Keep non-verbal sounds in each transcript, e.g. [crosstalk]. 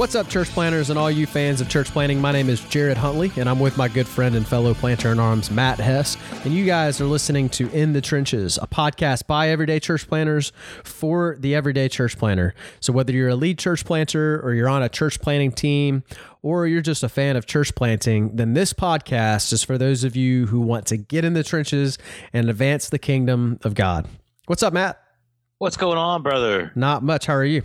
What's up, church planters and all you fans of church planting? My name is Jared Huntley, and I'm with my good friend and fellow planter in arms, Matt Hess. And you guys are listening to In the Trenches, a podcast by everyday church planters for the everyday church planter. So, whether you're a lead church planter or you're on a church planting team or you're just a fan of church planting, then this podcast is for those of you who want to get in the trenches and advance the kingdom of God. What's up, Matt? What's going on, brother? Not much. How are you?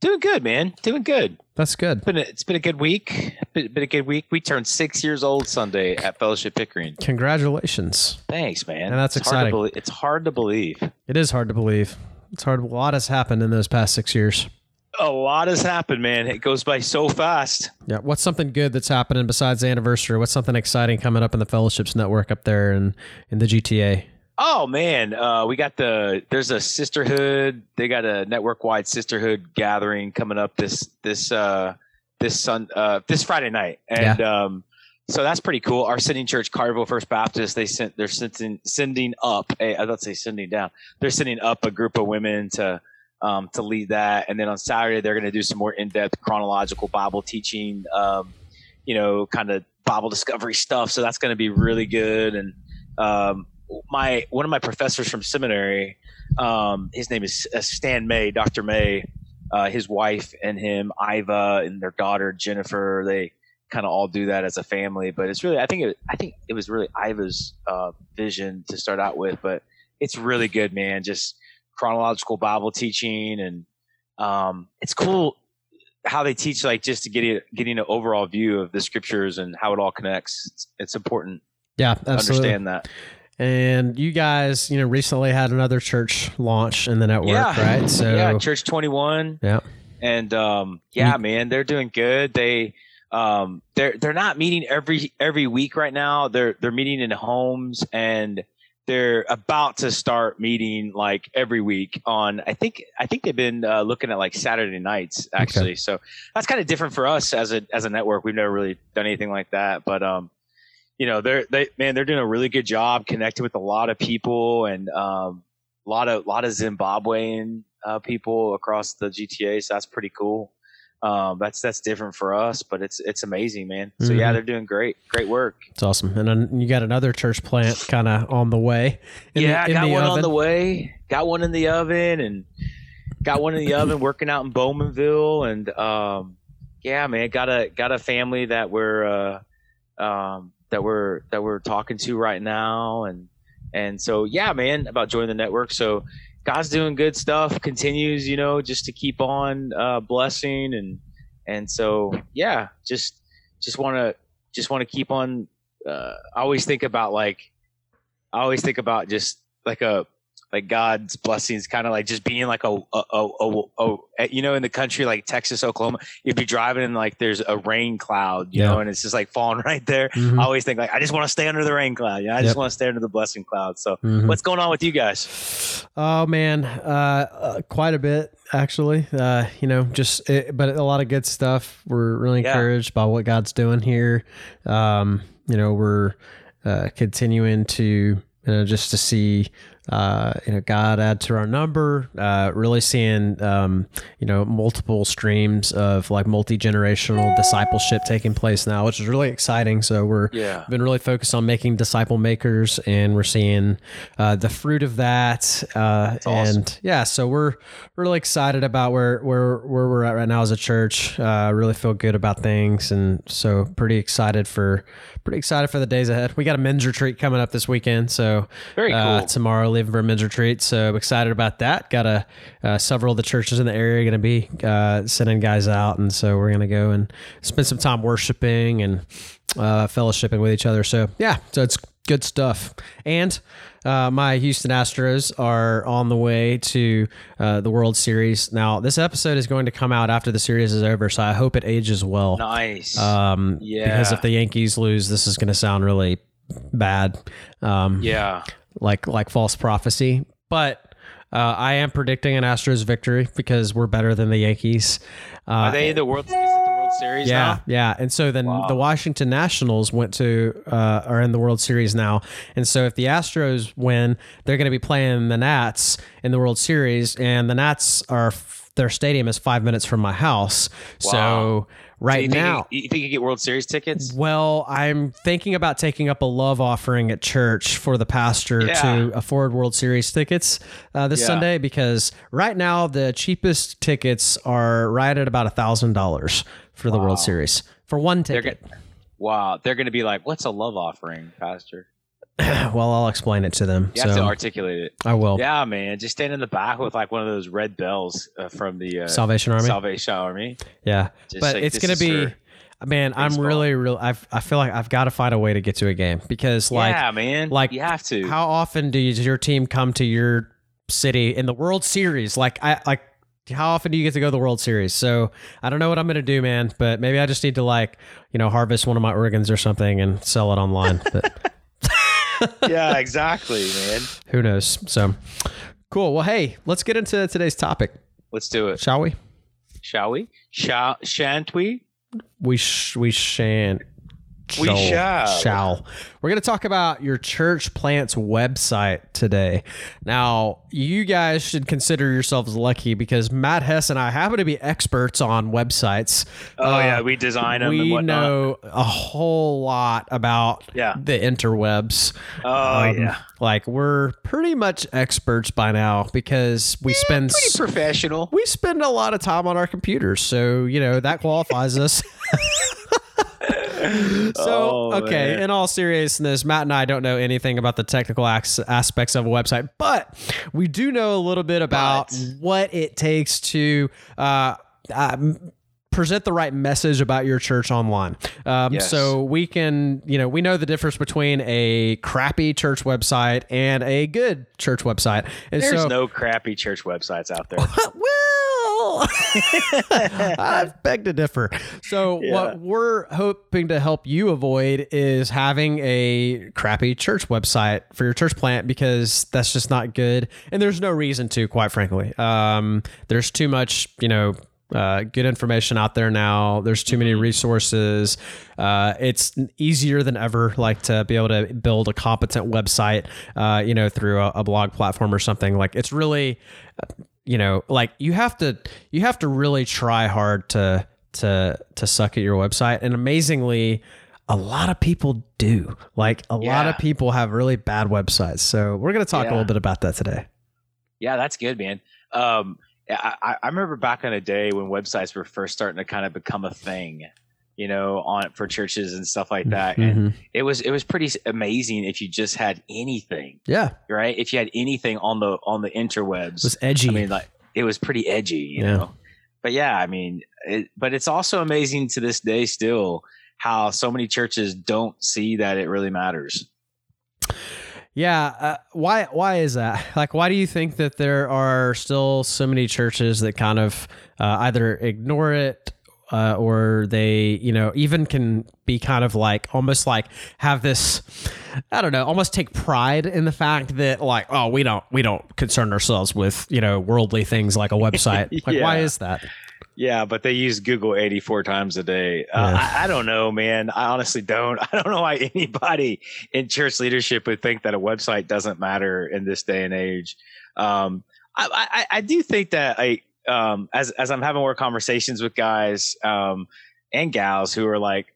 Doing good, man. Doing good. That's good. It's been a, it's been a good week. Been, been a good week. We turned six years old Sunday at Fellowship Pickering. Congratulations. Thanks, man. And that's it's Hard exciting. to belie- it's hard to believe. It is hard to believe. It's hard. A lot has happened in those past six years. A lot has happened, man. It goes by so fast. Yeah. What's something good that's happening besides the anniversary? What's something exciting coming up in the Fellowships Network up there in, in the GTA? Oh man, uh, we got the there's a sisterhood. They got a network wide sisterhood gathering coming up this this uh, this sun uh, this Friday night, and um, so that's pretty cool. Our sending church, Carville First Baptist, they sent they're sending sending up. A, I don't say sending down. They're sending up a group of women to um, to lead that, and then on Saturday they're going to do some more in depth chronological Bible teaching. Um, you know, kind of Bible discovery stuff. So that's going to be really good. And um, my one of my professors from seminary, um, his name is uh, Stan May, Dr. May. Uh, his wife and him, Iva, and their daughter Jennifer. They kind of all do that as a family. But it's really, I think, it, I think it was really Iva's uh, vision to start out with. But it's really good, man. Just chronological Bible teaching, and um, it's cool how they teach, like just to get it, getting an overall view of the scriptures and how it all connects. It's, it's important Yeah, to absolutely. understand that. And you guys, you know, recently had another church launch in the network, Yeah. right? So yeah, Church Twenty One. Yeah. and um, yeah, man, they're doing good. They um, they're they're not meeting every every week right now. They're they're meeting in homes and they're about to start meeting like every week on I think I think they've been uh, looking at like Saturday nights actually. So that's kind of different for us as a as a network. We've never really done anything like that, but um you know, they're they man, they're doing a really good job connecting with a lot of people and um a lot of lot of Zimbabwean uh, people across the GTA. So that's pretty cool. Um, that's that's different for us, but it's it's amazing, man. So yeah, Mhm. they're doing great, great work. it's awesome. And then you got another church plant kind of on the way. yeah, the, in got one on the way. Got one in the oven, and got one in the oven [laughs] working out in Bowmanville, and um, yeah, man, got a got a family that we're uh, um, that we're that we're talking to right now, and and so yeah, man, about joining the network. So God's doing good stuff. Continues, you know, just to keep on uh, blessing, and and so yeah, just just want to just want to keep on. Uh, I always think about like I always think about just like a like God's blessings, kind of like just being like a, a, a, a, you know in the country like Texas, Oklahoma, you'd be driving and like there's a rain cloud, you Yeah. know, and it's just like falling [laughs] right there. Mhm. I always think like I just want to stay under the rain cloud, know, I just want to stay under the blessing cloud. So Mhm. what's going on with you guys? Oh man, uh, uh, quite a bit actually. Uh, you know, just it, but a lot of good stuff. We're really Yeah. encouraged by what God's doing here. Um, you know, we're uh, continuing to you know just to see uh, you know God add to our number. Uh, really seeing um, you know multiple streams of like multi generational discipleship taking place now, which is really exciting. So we're Yeah. been really focused on making disciple makers and we're seeing uh, the fruit of that uh, awesome. and yeah so we're we're really excited about where where where we're at right now as a church uh, really feel good about things and so pretty excited for pretty excited for the days ahead we got a men's retreat coming up this weekend so Very uh, cool. tomorrow leaving for a men's retreat so excited about that got a uh, several of the churches in the area going to be uh, sending guys out and so we're going to go and spend some time worshiping and uh, fellowshipping with each other. So yeah, so it's good stuff. And uh, my Houston Astros are on the way to uh, the World Series. Now, this episode is going to come out after the series is over, so I hope it ages well. Nice. Um, Yeah. Because if the Yankees lose, this is going to sound really bad. Um, yeah. Like like false prophecy. But uh, I am predicting an Astros victory because we're better than the Yankees. Uh, Are they in the World? Is it the World Series yeah, now? yeah. And so then Wow. the Washington Nationals went to uh, are in the World Series now. And so if the Astros win, they're going to be playing the Nats in the World Series, and the Nats are f- their stadium is five minutes from my house. Wow. So right you now, you, you think you get World Series tickets? well, I'm thinking about taking up a love offering at church for the pastor Yeah. to afford World Series tickets uh, this Yeah. Sunday because right now the cheapest tickets are right at about a thousand dollars for the Wow. World Series for one They're ticket. wow, they're going to be like, "What's a love offering, Pastor?" [clears throat] well, I'll explain it to them. You have to so articulate it. I will. Yeah, man, just stand in the back with like one of those red bells uh, from the uh, Salvation Army. Salvation Army. yeah, Just but like, it's gonna be. Man, I'm baseball. really, real. I feel like I've got to find a way to get to a game because, like, yeah, man. like, you have to. how often does your team come to your city in the World Series? Like, I like. How often do you get to go to the World Series? So I don't know what I'm gonna do, man. But maybe I just need to like, you know, harvest one of my organs or something and sell it online. But [laughs] yeah, exactly, man. who knows? So cool. Well, hey, let's get into today's topic, Let's do it, shall we? shall we? Shall shan't we? We sh- we shan't. We shall. Shall. We're going to talk about your church plant's website today. Now, you guys should consider yourselves lucky because Matt Hess and I happen to be experts on websites. Oh Uh, yeah, we design them and we whatnot. know a whole lot about Yeah. the interwebs. Oh Um, yeah, Like we're pretty much experts by now because we spend pretty professional. we spend a lot of time on our computers, so you know that qualifies us. [laughs] [laughs] so Oh, okay, man. in all seriousness, Matt and I don't know anything about the technical aspects of a website, but we do know a little bit about But. what it takes to. Uh, um, present the right message about your church online. Um, Yes. So we can, you know, we know the difference between a crappy church website and a good church website. And There's so, no crappy church websites out there. [laughs] well, [laughs] I beg to differ. So, Yeah. what we're hoping to help you avoid is having a crappy church website for your church plant because that's just not good. And there's no reason to, quite frankly. Um, there's too much, you know. Uh, good information out there now. There's too many resources. Uh, it's easier than ever, like to be able to build a competent website, uh, you know, through a, a blog platform or something. Like it's really, you know like you have to you have to really try hard to to to suck at your website. And amazingly a lot of people do. Like a lot of people have really bad websites. So we're going to talk a little bit about that today. Yeah, that's good, man. Um, I, I- I remember back in the day when websites were first starting to kind of become a thing, you know, on for churches and stuff like that. And Mhm. it was it was pretty amazing if you just had anything, yeah right? If you had anything on the on the interwebs, it was edgy I mean, like it was pretty edgy, you Yeah. know. But yeah, I mean, it, but it's also amazing to this day still how so many churches don't see that it really matters. yeah uh, why why is that [laughs] like why do you think that there are still so many churches that kind of uh, either ignore it uh, or they you know even can be kind of like almost like have this i don't know almost take pride in the fact that like oh we don't we don't concern ourselves with you know worldly things like a website [laughs] like why is that Yeah, but they use Google 84 times a day. Uh, Yeah. I, I don't know, man. I honestly don't. [laughs] I don't know why anybody in church leadership would think that a website doesn't matter in this day and age. Um, I, I, I do think that I, um, as as I'm having more conversations with guys um, and gals who are like,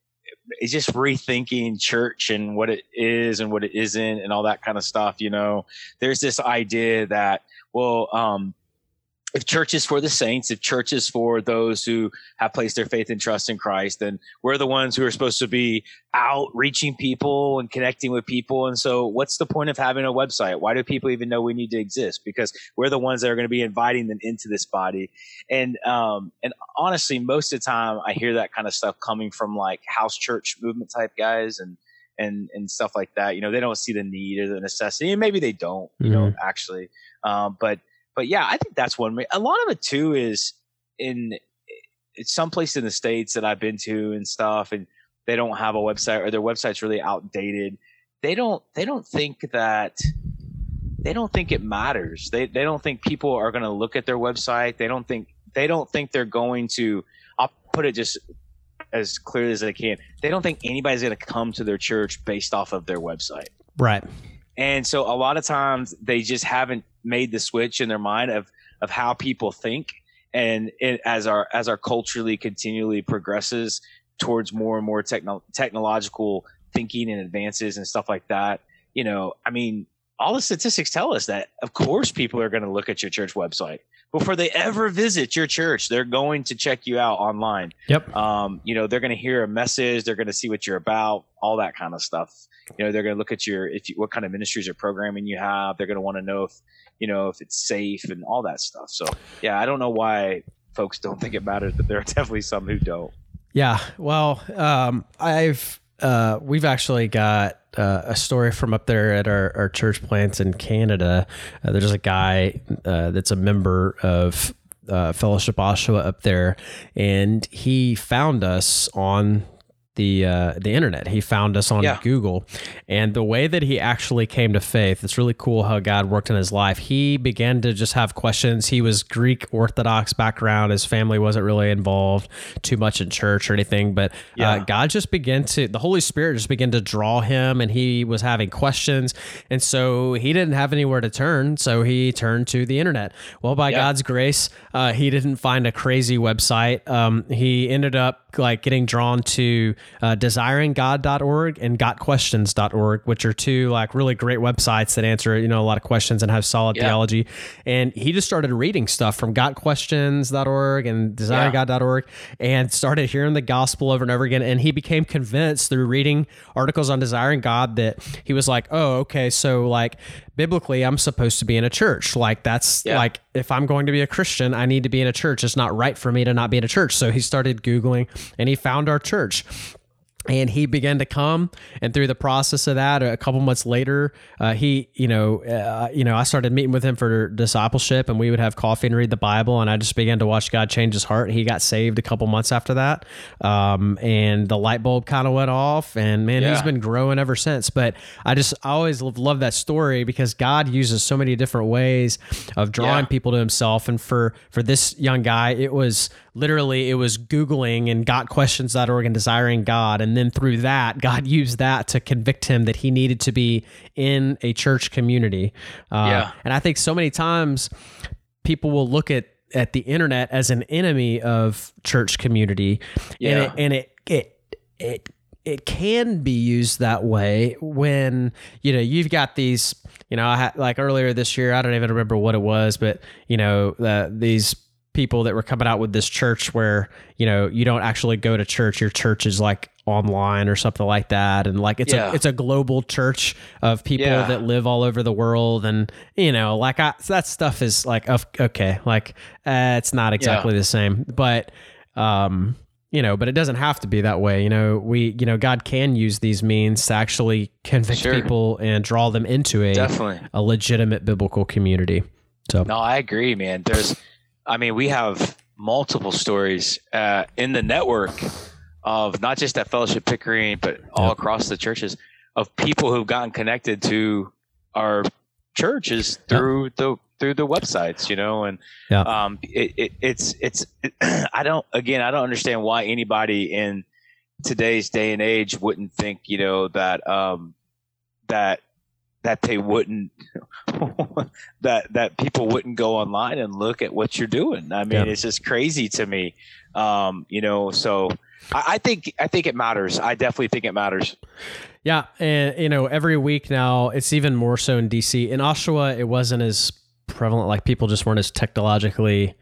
it's just rethinking church and what it is and what it isn't and all that kind of stuff. You know, there's this idea that well. Um, if church is for the saints, if church is for those who have placed their faith and trust in Christ, then we're the ones who are supposed to be out reaching people and connecting with people. And so, what's the point of having a website? Why do people even know we need to exist? Because we're the ones that are going to be inviting them into this body. And um, and honestly, most of the time, I hear that kind of stuff coming from like house church movement type guys and and and stuff like that. You know, they don't see the need or the necessity, and maybe they don't. You know, actually, um, but but yeah, I think that's one. A lot of it too is in it's some place in the states that I've been to and stuff, and they don't have a website or their website's really outdated. They don't they don't think that they don't think it matters. They they don't think people are going to look at their website. They don't think they don't think they're going to. I'll put it just as clearly as I can. They don't think anybody's going to come to their church based off of their website. right And so a lot of times they just haven't made the switch in their mind of of how people think. and it, as our as our culturally continually progresses towards more and more techno- technological thinking and advances and stuff like that, you know, I mean, all the statistics tell us that of course people are going to look at your church website before they ever visit your church they're going to check you out online. Yep. Um, you know they're going to hear a message they're going to see what you're about all that kind of stuff. You know they're going to look at your if you, what kind of ministries or programming you have they're going to want to know if you know if it's safe and all that stuff. So yeah i don't know why folks don't think it matters but there are [laughs] definitely some who don't. Yeah well um, i've uh, we've actually got uh, a story from up there at our, our church plants in Canada. Uh, there's a guy uh, that's a member of uh, Fellowship Oshawa up there, and he found us on the uh, the internet. He found us on yeah. Google, and the way that he actually came to faith, it's really cool how God worked in his life. He began to just have questions. He was Greek Orthodox background. His family wasn't really involved too much in church or anything, but uh, yeah. uh, God just began to the Holy Spirit just began to draw him, and he was having questions, and so he didn't have anywhere to turn, so he turned to the internet. Well, by yeah. God's grace, uh, he didn't find a crazy website. Um, he ended up like getting drawn to uh, desiringgod.org and gotquestions.org, which are two like really great websites that answer you know a lot of questions and have solid yeah. theology. And he just started reading stuff from gotquestions.org and desiringgod.org and started hearing the gospel over and over again. And he became convinced through reading articles on desiring God that he was like, oh, okay, so like biblically I'm supposed to be in a church. Like that's yeah. like if I'm going to be a Christian, I need to be in a church. It's not right for me to not be in a church. So he started googling and he found our church and he began to come and through the process of that a couple months later uh, he you know uh, you know i started meeting with him for discipleship and we would have coffee and read the bible and i just began to watch god change his heart he got saved a couple months after that um, and the light bulb kind of went off and man yeah. he's been growing ever since but i just I always love, that story because god uses so many different ways of drawing yeah. people to himself and for for this young guy it was literally it was googling and gotquestions.org and desiring god and then through that god [laughs] used that to convict him that he needed to be in a church community uh, yeah. and i think so many times people will look at at the internet as an enemy of church community yeah. and it and it it, it it can be used that way when you know you've got these you know I had, like earlier this year I don't even remember what it was but you know uh, these people that were coming out with this church where you know you don't actually go to church your church is like online or something like that and like it's yeah. a it's a global church of people yeah. that live all over the world and you know like I, that stuff is like okay like uh, it's not exactly yeah. the same but um you know but it doesn't have to be that way you know we you know god can use these means to actually convict sure. people and draw them into a definitely a legitimate biblical community so no i agree man there's I mean, we have multiple stories uh, in the network of not just at Fellowship Pickering, but all across the churches of people who've gotten connected to our churches through the through the websites, you know, and yep. um, it, it, it's it's it, [clears throat] I don't again I don't understand why anybody in today's day and age wouldn't think you know that um, that that they wouldn't [laughs] that that people wouldn't go online and look at what you're doing. I mean, yeah. it's just crazy to me. Um, you know, so I, I, think I think it matters. I definitely think it matters. Yeah, and you know, every week now it's even more so in DC. In Oshawa, it wasn't as prevalent. Like people just weren't as technologically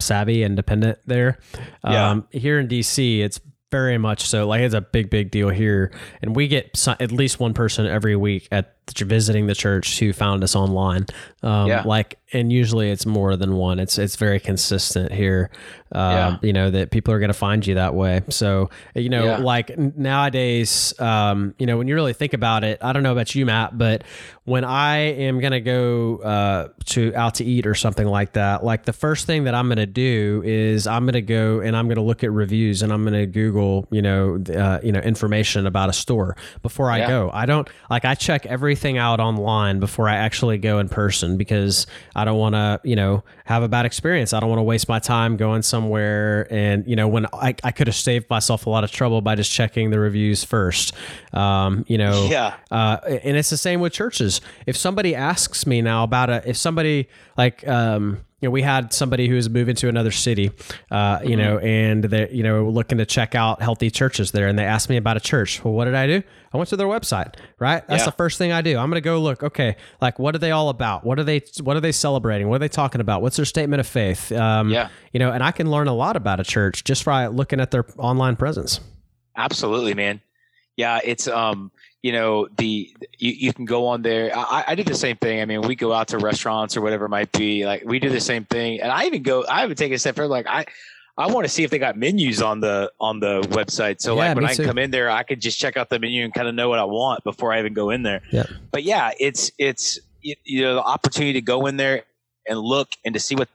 savvy and dependent there. Yeah. Um, here in DC, it's very much so. Like it's a big, big deal here, and we get at least one person every week at visiting the church who found us online. Um, yeah. Like, and usually it's more than one. It's it's very consistent here. Uh, yeah. You know that people are going to find you that way. So you know, yeah. like nowadays, um, you know, when you really think about it, I don't know about you, Matt, but when I am going to go uh, to out to eat or something like that, like the first thing that I'm going to do is I'm going to go and I'm going to look at reviews and I'm going to Google, you know, uh, you know, information about a store before I go. I don't like I check every everything out online before I actually go in person because I don't want to, you know, have a bad experience. I don't want to waste my time going somewhere. And, you know, when I, I could have saved myself a lot of trouble by just checking the reviews first. Um, you know, yeah. Uh, and it's the same with churches. If somebody asks me now about a, if somebody like, um, you know, we had somebody who was moving to another city, uh, you mm-hmm. know, and they, you know, looking to check out healthy churches there, and they asked me about a church. Well, what did I do? I went to their website. Right, that's yeah. the first thing I do. I'm going to go look. Okay, like what are they all about? What are they? What are they celebrating? What are they talking about? What's their statement of faith? Um, yeah, you know, and I can learn a lot about a church just by looking at their online presence. Absolutely, man. Yeah, it's um, you know the you, you can go on there I, I do the same thing i mean we go out to restaurants or whatever it might be like we do the same thing and i even go i would take a step further like i I want to see if they got menus on the on the website. So yeah, like when I too. come in there, I could just check out the menu and kind of know what I want before I even go in there. Yeah. But yeah, it's it's you know the opportunity to go in there and look and to see what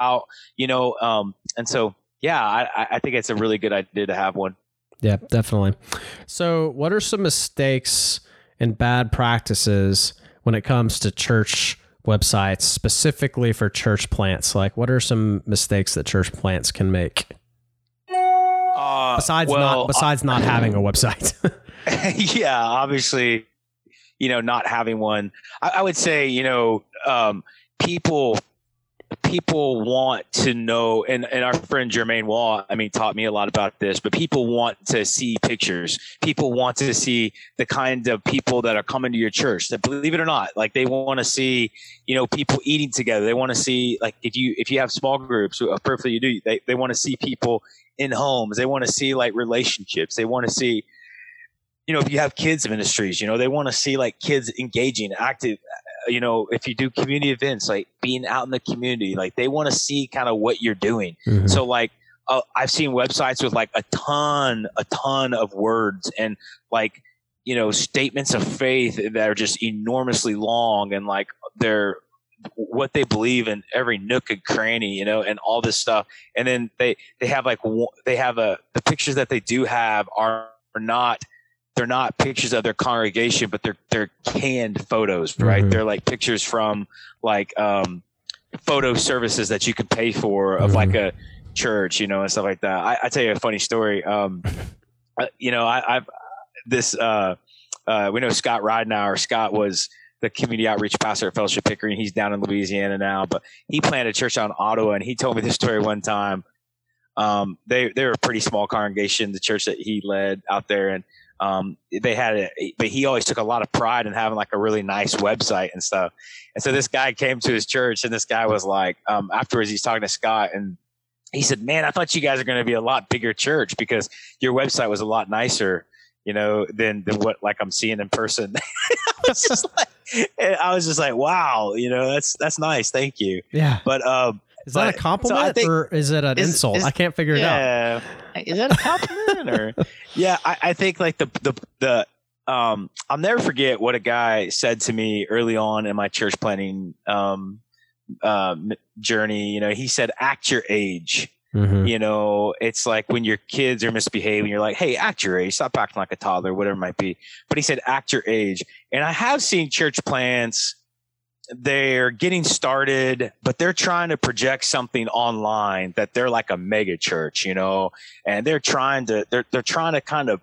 out you know um and so yeah I I think it's a really good idea to have one. Yeah, definitely. So, what are some mistakes and bad practices when it comes to church websites, specifically for church plants? Like, what are some mistakes that church plants can make? Uh, besides well, not besides uh, not having a website. [laughs] [laughs] yeah, obviously, you know, not having one. I, I would say, you know, um, people people want to know, and, and our friend Jermaine Wall, I mean, taught me a lot about this, but people want to see pictures. People want to see the kind of people that are coming to your church that believe it or not, like they want to see, you know, people eating together. They want to see, like, if you, if you have small groups, perfectly you do, they, they want to see people in homes. They want to see like relationships. They want to see, you know, if you have kids ministries, you know, they want to see like kids engaging, active, you know, if you do community events, like being out in the community, like they want to see kind of what you're doing. Mm-hmm. So like, uh, I've seen websites with like a ton, a ton of words and like, you know, statements of faith that are just enormously long and like they're what they believe in every nook and cranny, you know, and all this stuff. And then they, they have like, they have a, the pictures that they do have are, are not – they're not pictures of their congregation, but they're they're canned photos, right? Mm-hmm. They're like pictures from like um, photo services that you could pay for of mm-hmm. like a church, you know, and stuff like that. I, I tell you a funny story. Um, [laughs] uh, you know, I, have this. Uh, uh, we know Scott Ridenauer. Scott was the community outreach pastor at Fellowship Pickering. He's down in Louisiana now, but he planted a church out in Ottawa, and he told me this story one time. Um, they they were a pretty small congregation, the church that he led out there, and um, they had it, but he always took a lot of pride in having like a really nice website and stuff. And so this guy came to his church, and this guy was like, um, afterwards, he's talking to Scott, and he said, "Man, I thought you guys are going to be a lot bigger church because your website was a lot nicer." You know, than than what like I'm seeing in person. [laughs] I was just like, [laughs] I was just like, wow, you know, that's that's nice, thank you. Yeah. But um, is but, that a compliment so think, or is it an is, insult? Is, I can't figure it out. Is that a compliment or? [laughs] Yeah, I, I think like the the the um, I'll never forget what a guy said to me early on in my church planting um, uh, journey. You know, he said, "Act your age." Mm-hmm. You know, it's like when your kids are misbehaving, you're like, "Hey, act your age. Stop acting like a toddler, whatever it might be." But he said, "Act your age." And I have seen church plants they're getting started, but they're trying to project something online that they're like a mega church, you know, and they're trying to they're they're trying to kind of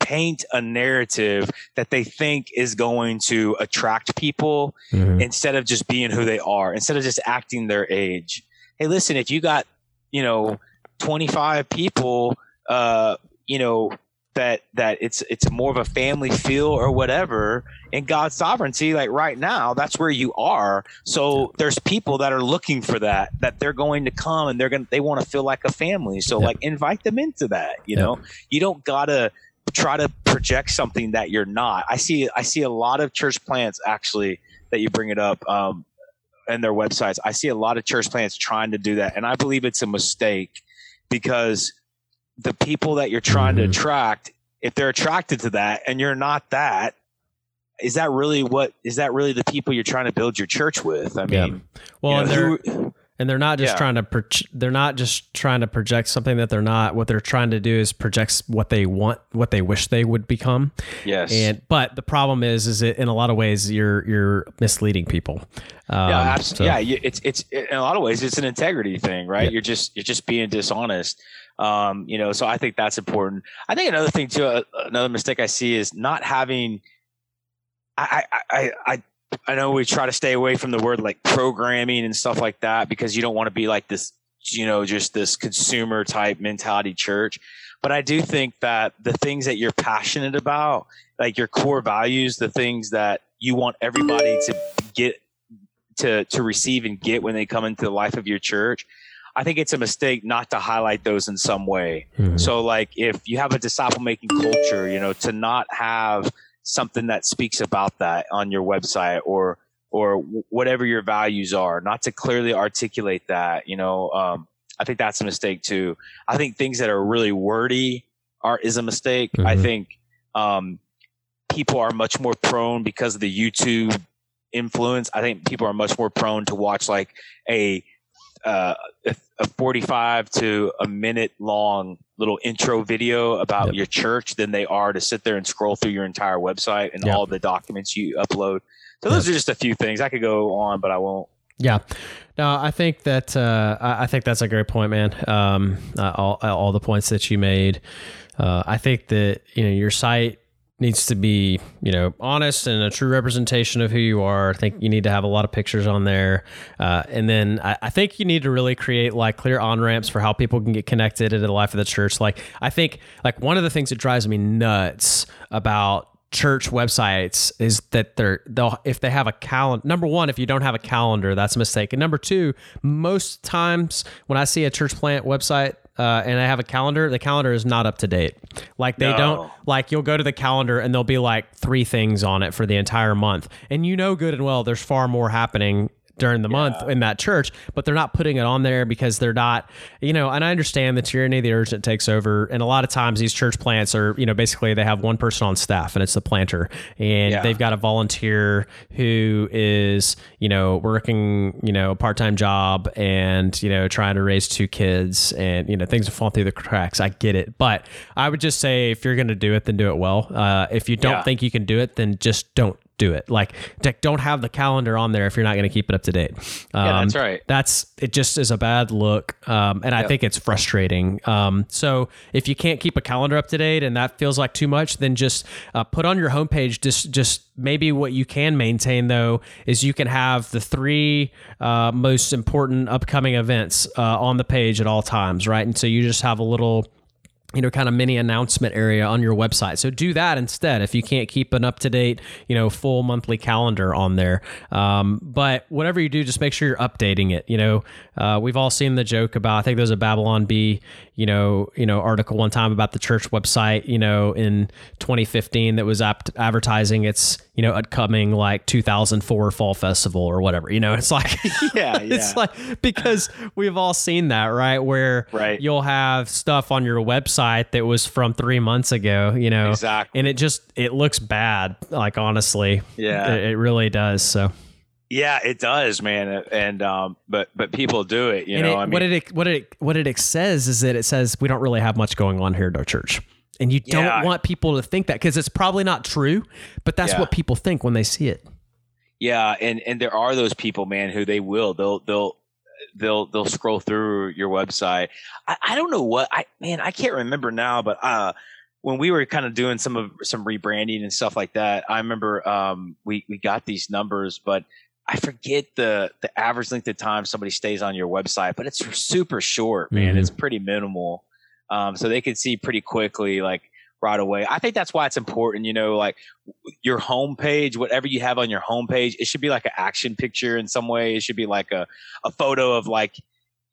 paint a narrative that they think is going to attract people mm-hmm. instead of just being who they are, instead of just acting their age. Hey, listen, if you got, you know, 25 people uh, you know, that that it's it's more of a family feel or whatever in God's sovereignty like right now that's where you are. So there's people that are looking for that that they're going to come and they're going to they want to feel like a family. So like invite them into that you know? You don't got to try to project something that you're not. I see I see a lot of church plants actually that you bring it up um and their websites. I see a lot of church plants trying to do that and I believe it's a mistake because the people that you're trying mm-hmm. to attract, if they're attracted to that and you're not that, is that really what is that really the people you're trying to build your church with? I mean, yeah. well, you know, and they're and they're not just yeah. trying to pro- they're not just trying to project something that they're not. What they're trying to do is project what they want, what they wish they would become. Yes. And but the problem is, is it in a lot of ways you're you're misleading people. Um, yeah, absolutely. So. Yeah, it's it's in a lot of ways it's an integrity thing, right? Yeah. You're just you're just being dishonest. Um, you know, so I think that's important. I think another thing too, uh, another mistake I see is not having. I, I, I, I know we try to stay away from the word like programming and stuff like that because you don't want to be like this, you know, just this consumer type mentality church. But I do think that the things that you're passionate about, like your core values, the things that you want everybody to get to to receive and get when they come into the life of your church, I think it's a mistake not to highlight those in some way. Mm-hmm. So like if you have a disciple making culture, you know, to not have something that speaks about that on your website or or whatever your values are, not to clearly articulate that, you know, um, I think that's a mistake too. I think things that are really wordy are is a mistake. Mm-hmm. I think um, people are much more prone because of the YouTube influence. I think people are much more prone to watch like a uh, a 45 to a minute long little intro video about yep. your church than they are to sit there and scroll through your entire website and yep. all the documents you upload. So those yep. are just a few things. I could go on, but I won't. Yeah. No, I think that uh, I think that's a great point, man. Um, uh, all all the points that you made. Uh, I think that you know your site needs to be you know honest and a true representation of who you are. I think you need to have a lot of pictures on there, uh, and then I, I, think you need to really create like clear on ramps for how people can get connected into the life of the church. Like I think like one of the things that drives me nuts about church websites is that they're they'll if they have a calendar number one if you don't have a calendar that's a mistake and number two most times when i see a church plant website uh, and I have a calendar, the calendar is not up to date. Like they no. don't like you'll go to the calendar and there'll be like three things on it for the entire month, and you know good and well there's far more happening during the yeah. month in that church, but they're not putting it on there because they're not, you know, and I understand the tyranny of the urgent takes over. And a lot of times these church plants are, you know, basically they have one person on staff and it's the planter and yeah. they've got a volunteer who is, you know, working, you know, a part-time job and, you know, trying to raise two kids and, you know, things fall through the cracks. I get it. But I would just say if you're going to do it, then do it well. Uh, if you don't yeah. think you can do it, then just don't do it. Like, don't have the calendar on there if you're not going to keep it up to date. Um, yeah, that's um, right. That's it. Just is a bad look, um, and yep. I think it's frustrating. Um, so if you can't keep a calendar up to date and that feels like too much, then just uh, put on your homepage. Just just maybe what you can maintain though is you can have the three uh, most important upcoming events uh, on the page at all times, right? And so you just have a little you know, kind of mini announcement area on your website. So do that instead if you can't keep an up to date, you know, full monthly calendar on there. Um, but whatever you do, just make sure you're updating it. You know, uh, we've all seen the joke about. I think there's a Babylon Bee, you know, you know, article one time about the church website, you know, in 2015 that was apt advertising its, you know, upcoming like 2004 fall festival or whatever. You know, it's like, [laughs] yeah, [laughs] yeah. it's like because we've all seen that, right? Where right. you'll have stuff on your website website that was from three months ago, you know, exactly. and it just it looks bad. Like honestly, yeah, it, it really does. So. Yeah, it does, man. And um, but but people do it. You and know, it, I mean, what it what it what it says is that it says we don't really have much going on here at our church, and you don't want people to think that because it's probably not true, but that's yeah. what people think when they see it. Yeah, and and there are those people, man, who they will they'll they'll they'll they'll scroll through your website. I, I don't know what I man I can't remember now, but uh, when we were kind of doing some of some rebranding and stuff like that, I remember um, we we got these numbers, but I forget the the average length of time somebody stays on your website, but it's super short, man. Mm-hmm. It's pretty minimal, um, so they can see pretty quickly like right away. I think that's why it's important, you know, like your homepage, whatever you have on your homepage, it should be like an action picture in some way. It should be like a, a photo of like,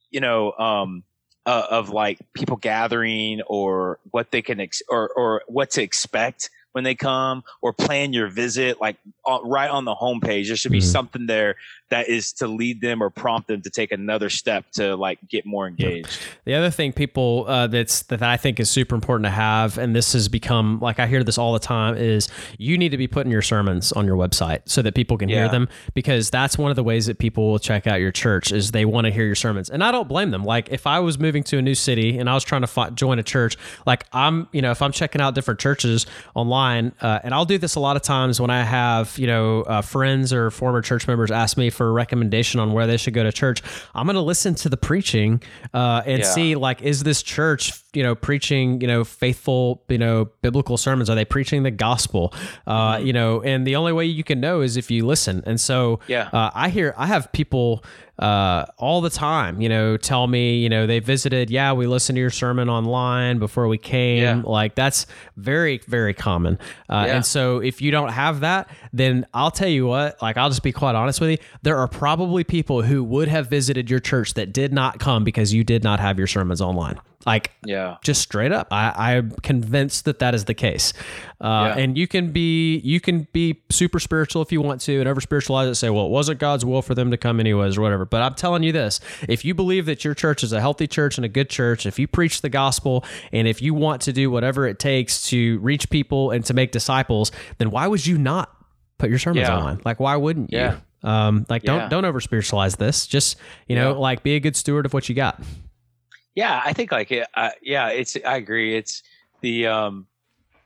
you know, um, uh, of like people gathering or what they can ex- or or what to expect when they come or plan your visit like uh, right on the homepage there should be mm-hmm. something there that is to lead them or prompt them to take another step to like get more engaged. The other thing people uh, that's that i think is super important to have and this has become like i hear this all the time is you need to be putting your sermons on your website so that people can yeah. hear them because that's one of the ways that people will check out your church is they want to hear your sermons. And i don't blame them. Like if i was moving to a new city and i was trying to join a church like i'm you know if i'm checking out different churches online uh, and I'll do this a lot of times when I have you know uh, friends or former church members ask me for a recommendation on where they should go to church. I'm going to listen to the preaching uh, and yeah. see like is this church you know preaching you know faithful you know biblical sermons? Are they preaching the gospel? Uh, Mm-hmm. you know, and the only way you can know is if you listen. And so Yeah. uh, I hear I have people uh, all the time, you know, tell me, you know, they visited, yeah, we listened to your sermon online before we came. Yeah. Like that's very, very common. Uh, Yeah. And so if you don't have that, then I'll tell you what, like, I'll just be quite honest with you. There are probably people who would have visited your church that did not come because you did not have your sermons online. Like, Yeah. just straight up. I, I'm convinced that that is the case. Uh, Yeah. And you can be you can be super spiritual if you want to, and over spiritualize it. Say, well, it wasn't God's will for them to come anyways, or whatever. But I'm telling you this: if you believe that your church is a healthy church and a good church, if you preach the gospel, and if you want to do whatever it takes to reach people and to make disciples, then why would you not put your sermons Yeah. online? Like, why wouldn't you? Um, like, don't Yeah. don't over spiritualize this. Just you know, Yeah. like, be a good steward of what you got. Yeah, I think like it. Uh, yeah, it's. I agree. It's the um,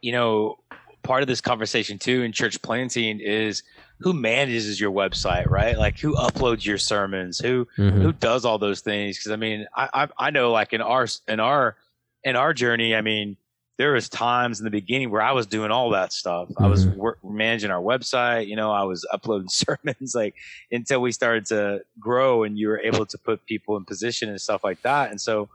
you know, part of this conversation too in church planting is who manages your website, right? Like who uploads your sermons, who Mhm. who does all those things? Because I mean, I, I I know like in our in our in our journey, I mean, there was times in the beginning where I was doing all that stuff. I was work, managing our website, you know, I was [laughs] uploading sermons, like until we started to grow and you were able to put people in position and stuff like that. And so,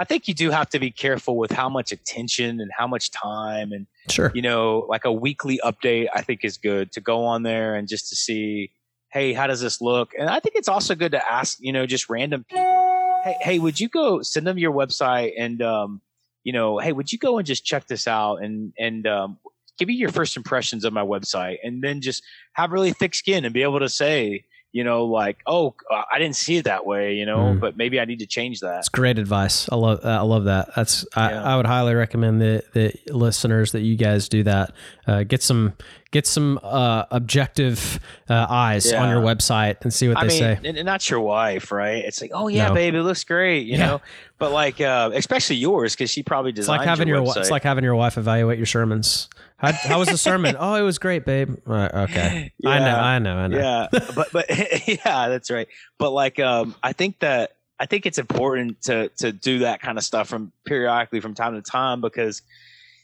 I think you do have to be careful with how much attention and how much time and Sure. you know, like a weekly update, I think is good to go on there and just to see, hey, how does this look? And I think it's also good to ask, you know, just random people, hey, hey, would you go send them your website and, um, you know, hey, would you go and just check this out and and um, give me your first impressions of my website, and then just have really thick skin and be able to say, you know, like, oh, uh, I didn't see it that way, you know, Mm. but maybe I need to change that. That's great advice. I love I love that. That's I, Yeah. I would highly recommend the the listeners that you guys do that. Uh, get some get some uh, objective uh, eyes on your website and see what I they mean, say. and, that's your wife, right? It's like, oh yeah, No. babe, it looks great, you Yeah. know. But like, uh, especially yours, because she probably It's designed like having your, your, it's like having your wife evaluate your sermons. How, how was the sermon? [laughs] oh, it was great, babe. Okay, I know, I know, I know. yeah, but but [laughs] yeah, that's right. But like, um, I think that I think it's important to to do that kind of stuff from periodically from time to time because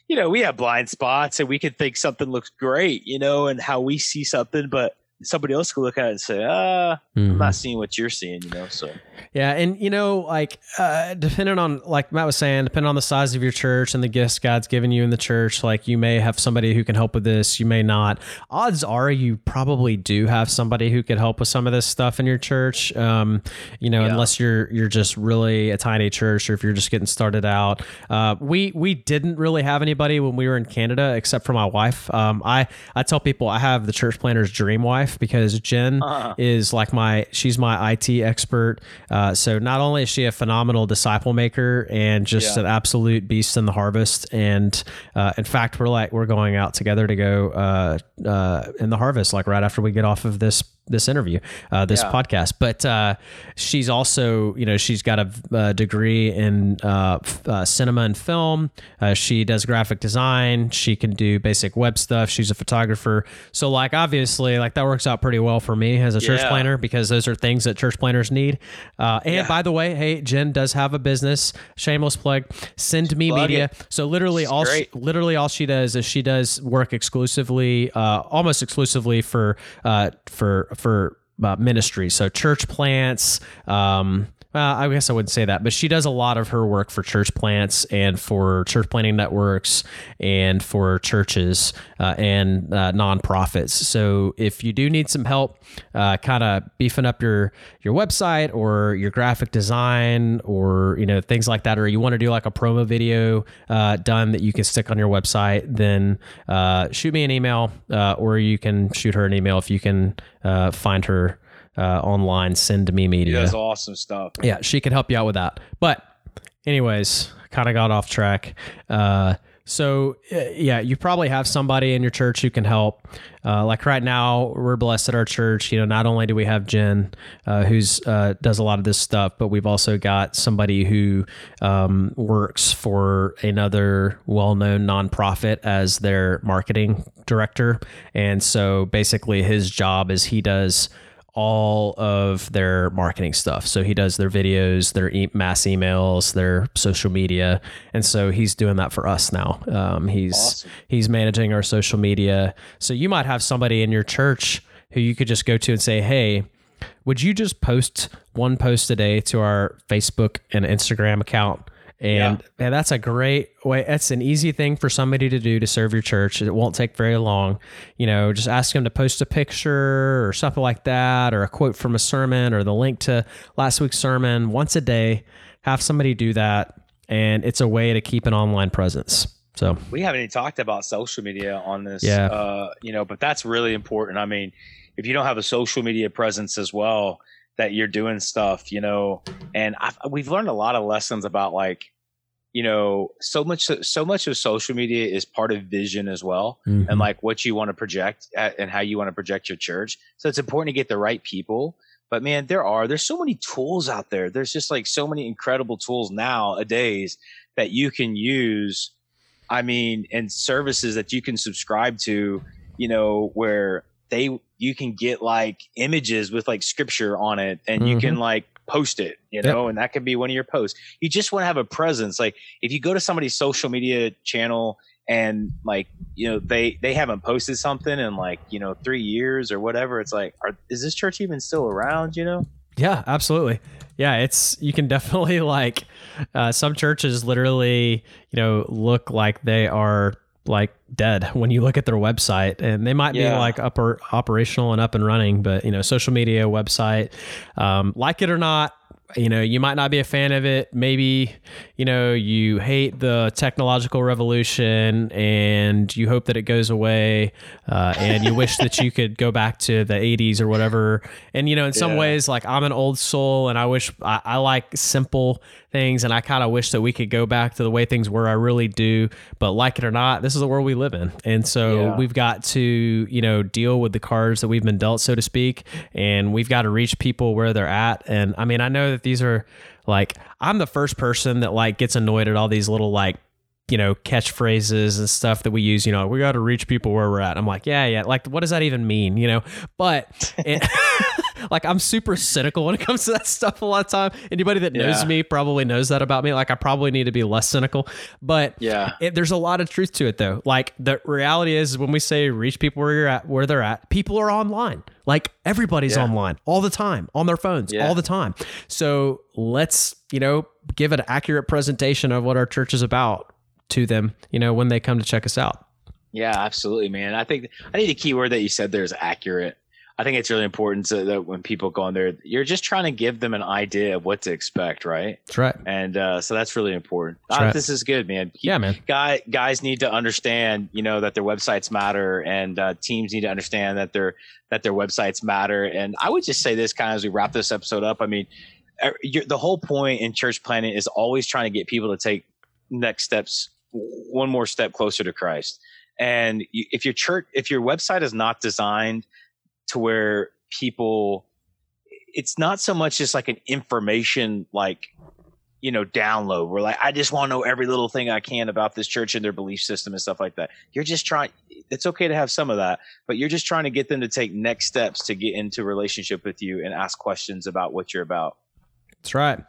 you know we have blind spots and we can think something looks great, you know, and how we see something, but somebody else could look at it and say, ah, I'm Mhm. not seeing what you're seeing, you know. So Yeah, and you know, like uh, depending on, like Matt was saying, depending on the size of your church and the gifts God's given you in the church, like you may have somebody who can help with this, you may not. Odds are you probably do have somebody who could help with some of this stuff in your church. Um, you know, Yeah. unless you're you're just really a tiny church or if you're just getting started out. Uh, we we didn't really have anybody when we were in Canada except for my wife. Um, I I tell people I have the church planner's dream wife because Jen Uh-huh. is like my she's my IT expert. Uh, so not only is she a phenomenal disciple maker and just Yeah. an absolute beast in the harvest, and uh, in fact we're like we're going out together to go uh, uh, in the harvest like right after we get off of this this interview, uh, this Yeah. podcast. But uh, she's also, you know, she's got a, uh degree in uh, uh, cinema and film. Uh, she does graphic design. She can do basic web stuff. She's a photographer. So, like, obviously, like that works out pretty well for me as a church Yeah. planner because those are things that church planners need. Uh, and Yeah. by the way, hey, Jen does have a business. Shameless plug. Send me Plug media. it. So literally, She's all she, literally all she does is she does work exclusively, uh, almost exclusively for uh, for for uh, ministry. So church plants. Um, well, I guess I wouldn't say that, but she does a lot of her work for church plants and for church planting networks and for churches uh, and uh, nonprofits. So if you do need some help, uh, kind of beefing up your your website or your graphic design or you know things like that, or you want to do like a promo video uh, done that you can stick on your website, then uh, shoot me an email uh, or you can shoot her an email if you can uh, find her uh, online. Send me media does awesome stuff. yeah, she can help you out with that. But, anyways, kind of got off track. Uh, so uh, yeah, you probably have somebody in your church who can help. Uh, like right now, we're blessed at our church. You know, not only do we have Jen, uh, who's uh, does a lot of this stuff, but we've also got somebody who um, works for another well-known nonprofit as their marketing director. And so basically, his job is he does all of their marketing stuff. So he does their videos, their e- mass emails, their social media, and so he's doing that for us now. Um, he's awesome. he's managing our social media. So you might have somebody in your church who you could just go to and say, "Hey, would you just post one post a day to our Facebook and Instagram account?" And, yeah. and that's a great way. That's an easy thing for somebody to do to serve your church. It won't take very long. You know, just ask them to post a picture or something like that, or a quote from a sermon, or the link to last week's sermon once a day. Have somebody do that, and it's a way to keep an online presence. So we haven't even talked about social media on this. Yeah. Uh, you know, but that's really important. I mean, if you don't have a social media presence as well, that you're doing stuff, you know, and I've, we've learned a lot of lessons about like, you know, so much, so much of social media is part of vision as well. Mm-hmm. And like what you want to project and how you want to project your church. So it's important to get the right people. But man, there are, there's so many tools out there. There's just like so many incredible tools nowadays that you can use. I mean, and services that you can subscribe to, you know, where they you can get like images with like scripture on it and mm-hmm. you can mm-hmm. like post it, you know, yep. and that could be one of your posts. You just want to have a presence. Like if you go to somebody's social media channel and like, you know, they they haven't posted something in like, you know, 3 years or whatever, it's like are, is this church even still around, you know? Yeah, absolutely. Yeah, it's you can [laughs] definitely like uh, some churches literally, you know, look like they are like dead [laughs] when you look at their website and they might yeah. be like upper operational and up and running but you know social media website um, like it or not you know you might not be a fan of it maybe you know you hate the technological revolution and you hope that it goes away uh, and you wish that you could go back to the 80s or whatever and you know in some yeah. ways like i'm an old soul and i wish I, I like simple things and i kind of wish that we could go back to the way things were. I really do but like it or not this is the world we live in. And so yeah. we've got to you know deal with the cards that we've been dealt so to speak and we've got to reach people where they're at. And i mean i know that these are like I'm the first person that like gets annoyed at all these little like you know catchphrases and stuff that we use you know we got to reach people where we're at. I'm like yeah yeah like what does that even mean? You know? But it, [laughs] like i'm super cynical when it comes to that stuff a lot of time anybody that knows yeah. me probably knows that about me like i probably need to be less cynical but yeah it, there's a lot of truth to it though like the reality is when we say reach people where you're at where they're at people are online like everybody's yeah. online all the time on their phones yeah. all the time. So let's, you know, give an accurate presentation of what our church is about to them, you know, when they come to check us out. Yeah, absolutely, man. I think I think the key word that you said there is accurate. I think it's really important to, that when people go in there, you're just trying to give them an idea of what to expect, right? That's right. And uh, so that's really important. That's uh, right. This is good, man. Yeah, man. Guy, guys need to understand, you know, that their websites matter, and uh, teams need to understand that their that their websites matter. And I would just say this kind of as we wrap this episode up. I mean, er, the whole point in church planting is always trying to get people to take next steps, one more step closer to Christ. And if your church, if your website is not designed to where people it's not so much just like an information like you know download where like i just want to know every little thing i can about this church and their belief system and stuff like that. You're just trying it's okay to have some of that but you're just trying to get them to take next steps to get into relationship with you and ask questions about what you're about that's right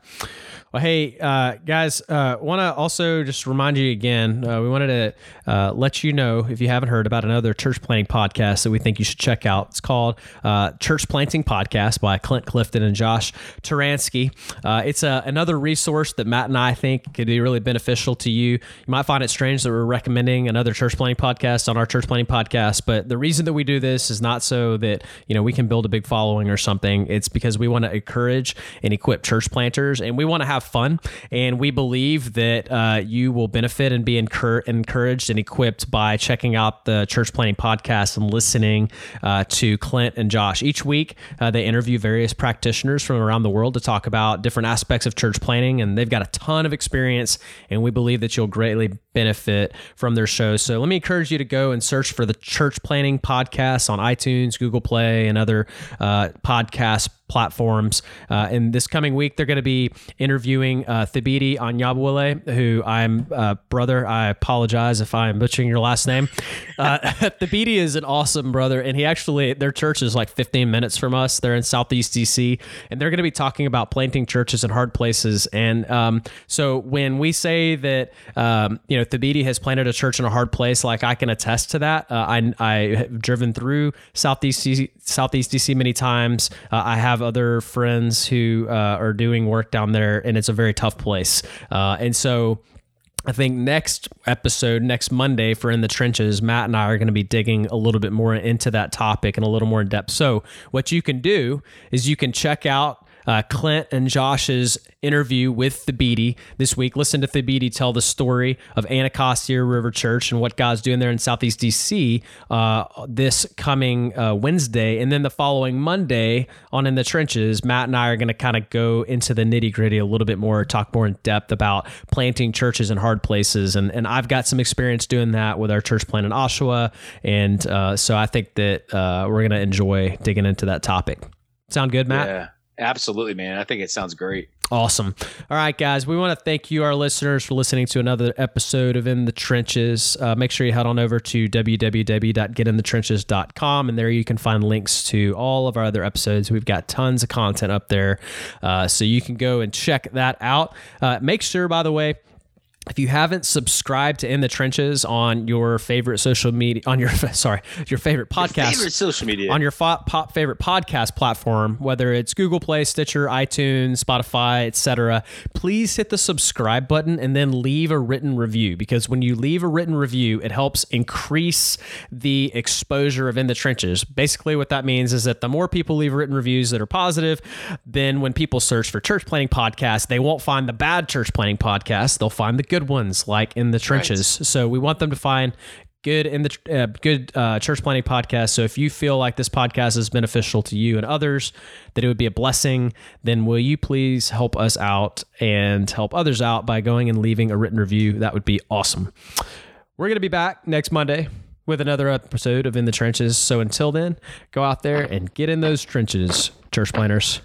well, hey, uh, guys, uh, want to also just remind you again, uh, we wanted to uh, let you know, if you haven't heard about another church planting podcast that we think you should check out. It's called uh, Church Planting Podcast by Clint Clifton and Josh Turansky. Uh, it's a, another resource that Matt and I think could be really beneficial to you. You might find it strange that we're recommending another church planting podcast on our church planting podcast, but the reason that we do this is not so that, you know, we can build a big following or something. It's because we want to encourage and equip church planters and we want to have fun. And we believe that uh, you will benefit and be encouraged and equipped by checking out the Church Planting Podcast and listening uh, to Clint and Josh. Each week, uh, they interview various practitioners from around the world to talk about different aspects of church planting. And they've got a ton of experience. And we believe that you'll greatly benefit from their shows. So let me encourage you to go and search for the Church Planting Podcast on iTunes, Google Play, and other uh, podcast platforms. Uh, in this coming week, they're going to be interviewing uh, Thabiti Anyabwile, who I'm uh, brother. I apologize if I'm butchering your last name. Uh, [laughs] Thabiti is an awesome brother, and he actually their church is like 15 minutes from us. They're in Southeast DC, and they're going to be talking about planting churches in hard places. And um, so when we say that um, you know Thabiti has planted a church in a hard place, like I can attest to that. Uh, I I have driven through Southeast DC, Southeast DC many times. Uh, I have other friends who uh, are doing work down there, and it's a very tough place. Uh, and so. I think next episode, next Monday for In the Trenches, Matt and I are going to be digging a little bit more into that topic and a little more in depth. So, what you can do is you can check out uh, Clint and Josh's interview with the Thabiti this week. Listen to the Thabiti tell the story of Anacostia River Church and what God's doing there in Southeast DC uh, this coming uh, Wednesday. And then the following Monday on In the Trenches, Matt and I are going to kind of go into the nitty gritty a little bit more, talk more in depth about planting churches in hard places. And, and I've got some experience doing that with our church plant in Oshawa. And uh, so I think that uh, we're going to enjoy digging into that topic. Sound good, Matt? Yeah. Absolutely, man. I think it sounds great. Awesome. All right, guys. We want to thank you, our listeners, for listening to another episode of In the Trenches. Uh, make sure you head on over to www.getinthetrenches.com, and there you can find links to all of our other episodes. We've got tons of content up there, uh, so you can go and check that out. Uh, make sure, by the way, if you haven't subscribed to In the Trenches on your favorite social media, on your [laughs] sorry, your favorite podcast, your favorite social media, on your fo- pop favorite podcast platform, whether it's Google Play, Stitcher, iTunes, Spotify, etc., please hit the subscribe button and then leave a written review because when you leave a written review, it helps increase the exposure of In the Trenches. Basically, what that means is that the more people leave written reviews that are positive, then when people search for church planting podcasts, they won't find the bad church planting podcast; they'll find the good good ones like in the trenches. Right. So we want them to find good in the uh, good uh, church planting podcast. So if you feel like this podcast is beneficial to you and others, that it would be a blessing, then will you please help us out and help others out by going and leaving a written review? That would be awesome. We're going to be back next Monday with another episode of In the Trenches. So until then, go out there and get in those trenches, church planters.